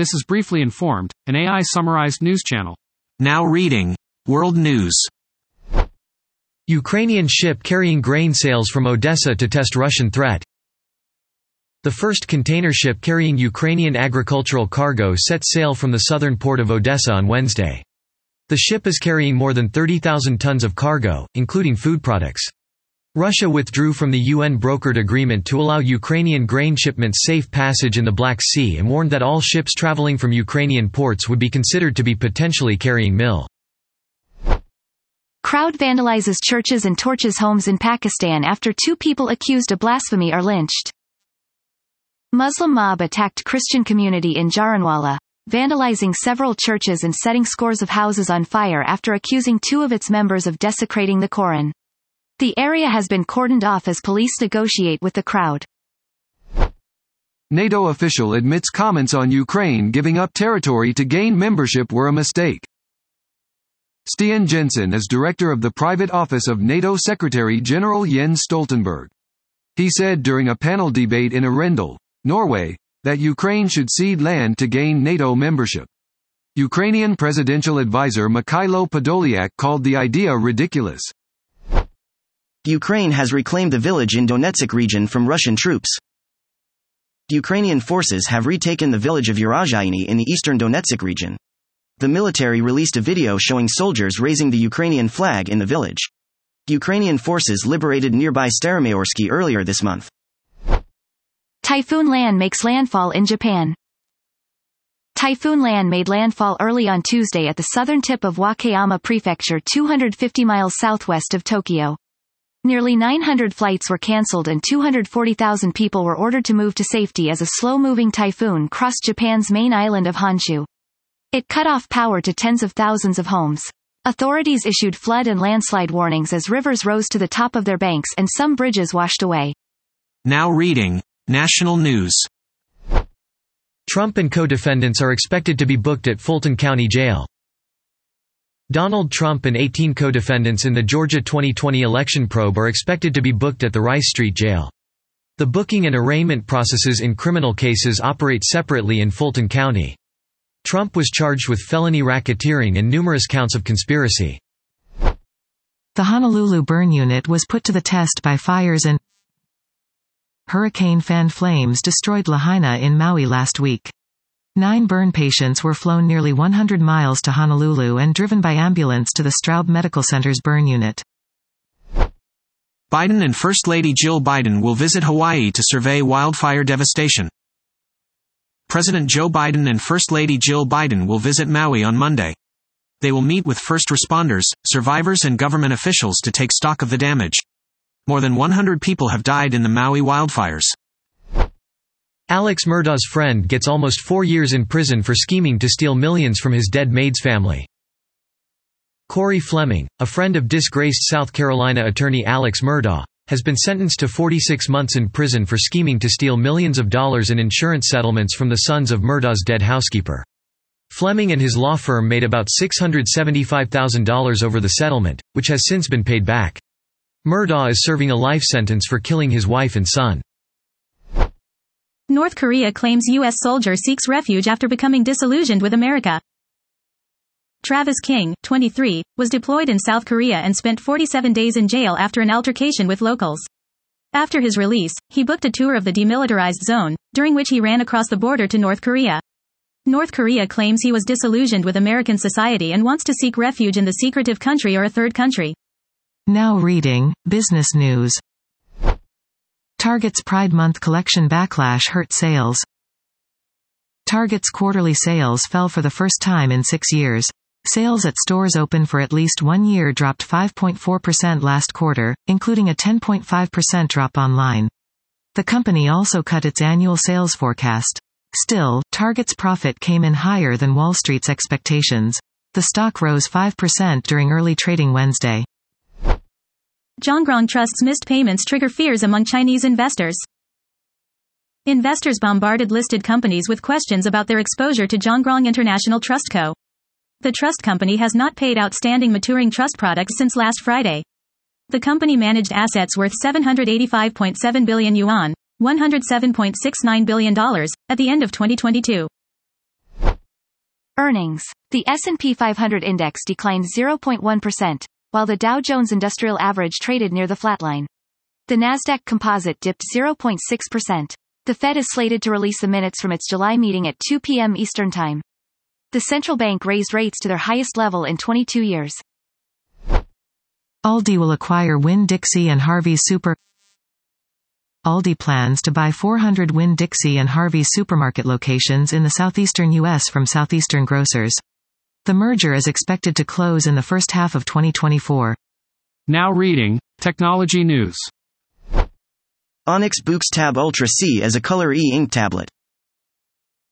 This is Briefly Informed, an AI summarized news channel. Now reading World News. Ukrainian ship carrying grain sails from Odessa to test Russian threat. The first container ship carrying Ukrainian agricultural cargo set sail from the southern port of Odessa on Wednesday. The ship is carrying more than 30,000 tons of cargo, including food products. Russia withdrew from the UN-brokered agreement to allow Ukrainian grain shipments safe passage in the Black Sea and warned that all ships traveling from Ukrainian ports would be considered to be potentially carrying mil. Crowd vandalizes churches and torches homes in Pakistan after two people accused of blasphemy are lynched. Muslim mob attacked Christian community in Jaranwala, vandalizing several churches and setting scores of houses on fire after accusing two of its members of desecrating the Koran. The area has been cordoned off as police negotiate with the crowd. NATO official admits comments on Ukraine giving up territory to gain membership were a mistake. Stian Jenssen is director of the private office of NATO Secretary General Jens Stoltenberg. He said during a panel debate in Arendal, Norway, that Ukraine should cede land to gain NATO membership. Ukrainian presidential advisor Mikhailo Podolyak called the idea ridiculous. Ukraine has reclaimed the village in Donetsk region from Russian troops. Ukrainian forces have retaken the village of Urozhainy in the eastern Donetsk region. The military released a video showing soldiers raising the Ukrainian flag in the village. Ukrainian forces liberated nearby Staromayorsky earlier this month. Typhoon Lan makes landfall in Japan. Typhoon Lan made landfall early on Tuesday at the southern tip of Wakayama Prefecture 250 miles southwest of Tokyo. Nearly 900 flights were cancelled and 240,000 people were ordered to move to safety as a slow-moving typhoon crossed Japan's main island of Honshu. It cut off power to tens of thousands of homes. Authorities issued flood and landslide warnings as rivers rose to the top of their banks and some bridges washed away. Now reading National News. Trump and co-defendants are expected to be booked at Fulton County Jail. Donald Trump and 18 co-defendants in the Georgia 2020 election probe are expected to be booked at the Rice Street Jail. The booking and arraignment processes in criminal cases operate separately in Fulton County. Trump was charged with felony racketeering and numerous counts of conspiracy. The Honolulu burn unit was put to the test by fires and Hurricane fan flames destroyed Lahaina in Maui last week. Nine burn patients were flown nearly 100 miles to Honolulu and driven by ambulance to the Straub Medical Center's burn unit. Biden and First Lady Jill Biden will visit Hawaii to survey wildfire devastation. President Joe Biden and First Lady Jill Biden will visit Maui on Monday. They will meet with first responders, survivors, and government officials to take stock of the damage. More than 100 people have died in the Maui wildfires. Alex Murdaugh's friend gets almost four years in prison for scheming to steal millions from his dead maid's family. Corey Fleming, a friend of disgraced South Carolina attorney Alex Murdaugh, has been sentenced to 46 months in prison for scheming to steal millions of dollars in insurance settlements from the sons of Murdaugh's dead housekeeper. Fleming and his law firm made about $675,000 over the settlement, which has since been paid back. Murdaugh is serving a life sentence for killing his wife and son. North Korea claims U.S. soldier seeks refuge after becoming disillusioned with America. Travis King, 23, was deployed in South Korea and spent 47 days in jail after an altercation with locals. After his release, he booked a tour of the demilitarized zone, during which he ran across the border to North Korea. North Korea claims he was disillusioned with American society and wants to seek refuge in the secretive country or a third country. Now reading, Business News. Target's Pride Month collection backlash hurt sales. Target's quarterly sales fell for the first time in six years. Sales at stores open for at least one year dropped 5.4% last quarter, including a 10.5% drop online. The company also cut its annual sales forecast. Still, Target's profit came in higher than Wall Street's expectations. The stock rose 5% during early trading Wednesday. Zhongrong Trust's missed payments trigger fears among Chinese investors. Investors bombarded listed companies with questions about their exposure to Zhongrong International Trust Co. The trust company has not paid outstanding maturing trust products since last Friday. The company managed assets worth 785.7 billion yuan, $107.69 billion, at the end of 2022. Earnings. The S&P 500 index declined 0.1%, while the Dow Jones Industrial Average traded near the flatline. The Nasdaq Composite dipped 0.6%. The Fed is slated to release the minutes from its July meeting at 2 p.m. Eastern Time. The central bank raised rates to their highest level in 22 years. Aldi will acquire Winn-Dixie and Harvey's Super Aldi plans to buy 400 Winn-Dixie and Harvey's supermarket locations in the southeastern U.S. from Southeastern Grocers. The merger is expected to close in the first half of 2024. Now reading, Technology News. Onyx Boox Tab Ultra C as a Color E ink tablet.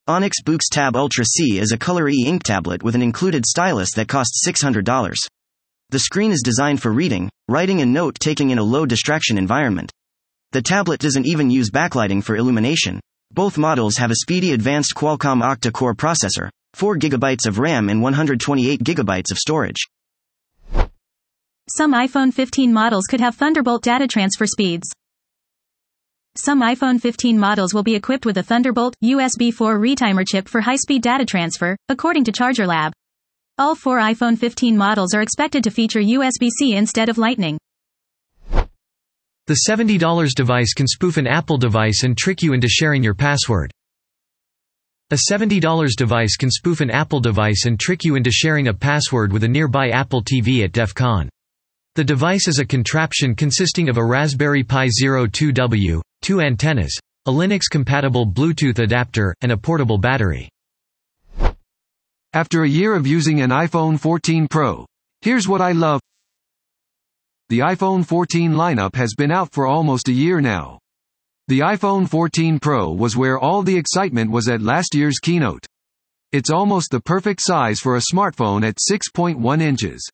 Onyx Boox Tab Ultra C is a Color E ink tablet with an included stylus that costs $600. The screen is designed for reading, writing, and note taking in a low distraction environment. The tablet doesn't even use backlighting for illumination. Both models have a speedy advanced Qualcomm octa-core processor, 4 GB of RAM and 128 GB of storage. Some iPhone 15 models could have Thunderbolt data transfer speeds. Some iPhone 15 models will be equipped with a Thunderbolt USB 4 retimer chip for high-speed data transfer, according to Charger Lab. All four iPhone 15 models are expected to feature USB-C instead of Lightning. The $70 device can spoof an Apple device and trick you into sharing your password. A $70 device can spoof an Apple device and trick you into sharing a password with a nearby Apple TV at DEF CON. The device is a contraption consisting of a Raspberry Pi Zero 2W, two antennas, a Linux-compatible Bluetooth adapter, and a portable battery. After a year of using an iPhone 14 Pro, here's what I love. The iPhone 14 lineup has been out for almost a year now. The iPhone 14 Pro was where all the excitement was at last year's keynote. It's almost the perfect size for a smartphone at 6.1 inches.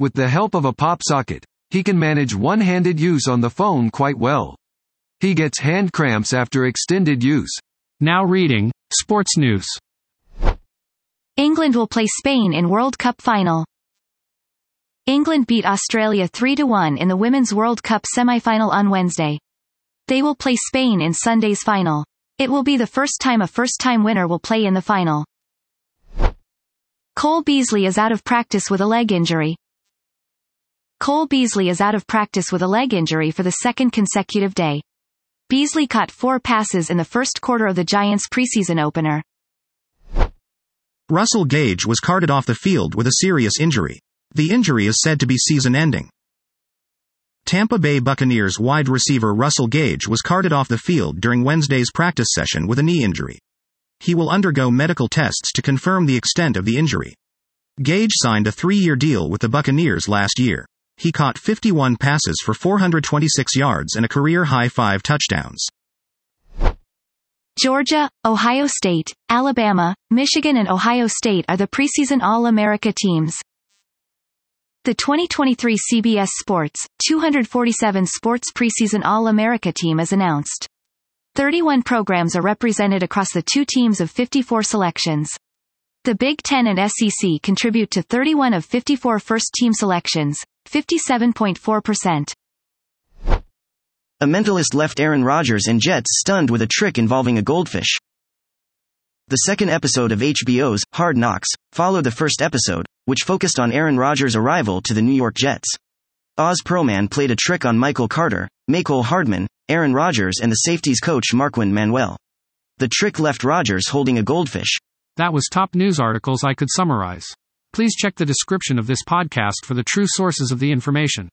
With the help of a pop socket, he can manage one-handed use on the phone quite well. He gets hand cramps after extended use. Now reading, Sports News. England will play Spain in World Cup final. England beat Australia 3-1 in the Women's World Cup semi-final on Wednesday. They will play Spain in Sunday's final. It will be the first time a first-time winner will play in the final. Cole Beasley is out of practice with a leg injury. Cole Beasley is out of practice with a leg injury for the second consecutive day. Beasley caught four passes in the first quarter of the Giants' preseason opener. Russell Gage was carted off the field with a serious injury. The injury is said to be season ending. Tampa Bay Buccaneers wide receiver Russell Gage was carted off the field during Wednesday's practice session with a knee injury. He will undergo medical tests to confirm the extent of the injury. Gage signed a three year deal with the Buccaneers last year. He caught 51 passes for 426 yards and a career high five touchdowns. Georgia, Ohio State, Alabama, Michigan and Ohio State are the preseason All-America teams. The 2023 CBS Sports 247 Sports Preseason All-America team is announced. 31 programs are represented across the two teams of 54 selections. The Big Ten and SEC contribute to 31 of 54 first-team selections, 57.4%. A mentalist left Aaron Rodgers and Jets stunned with a trick involving a goldfish. The second episode of HBO's Hard Knocks followed the first episode, which focused on Aaron Rodgers' arrival to the New York Jets. Oz Pearlman played a trick on Michael Carter, Mecole Hardman, Aaron Rodgers, and the safeties coach Marquand Manuel. The trick left Rodgers holding a goldfish. That was top news articles I could summarize. Please check the description of this podcast for the true sources of the information.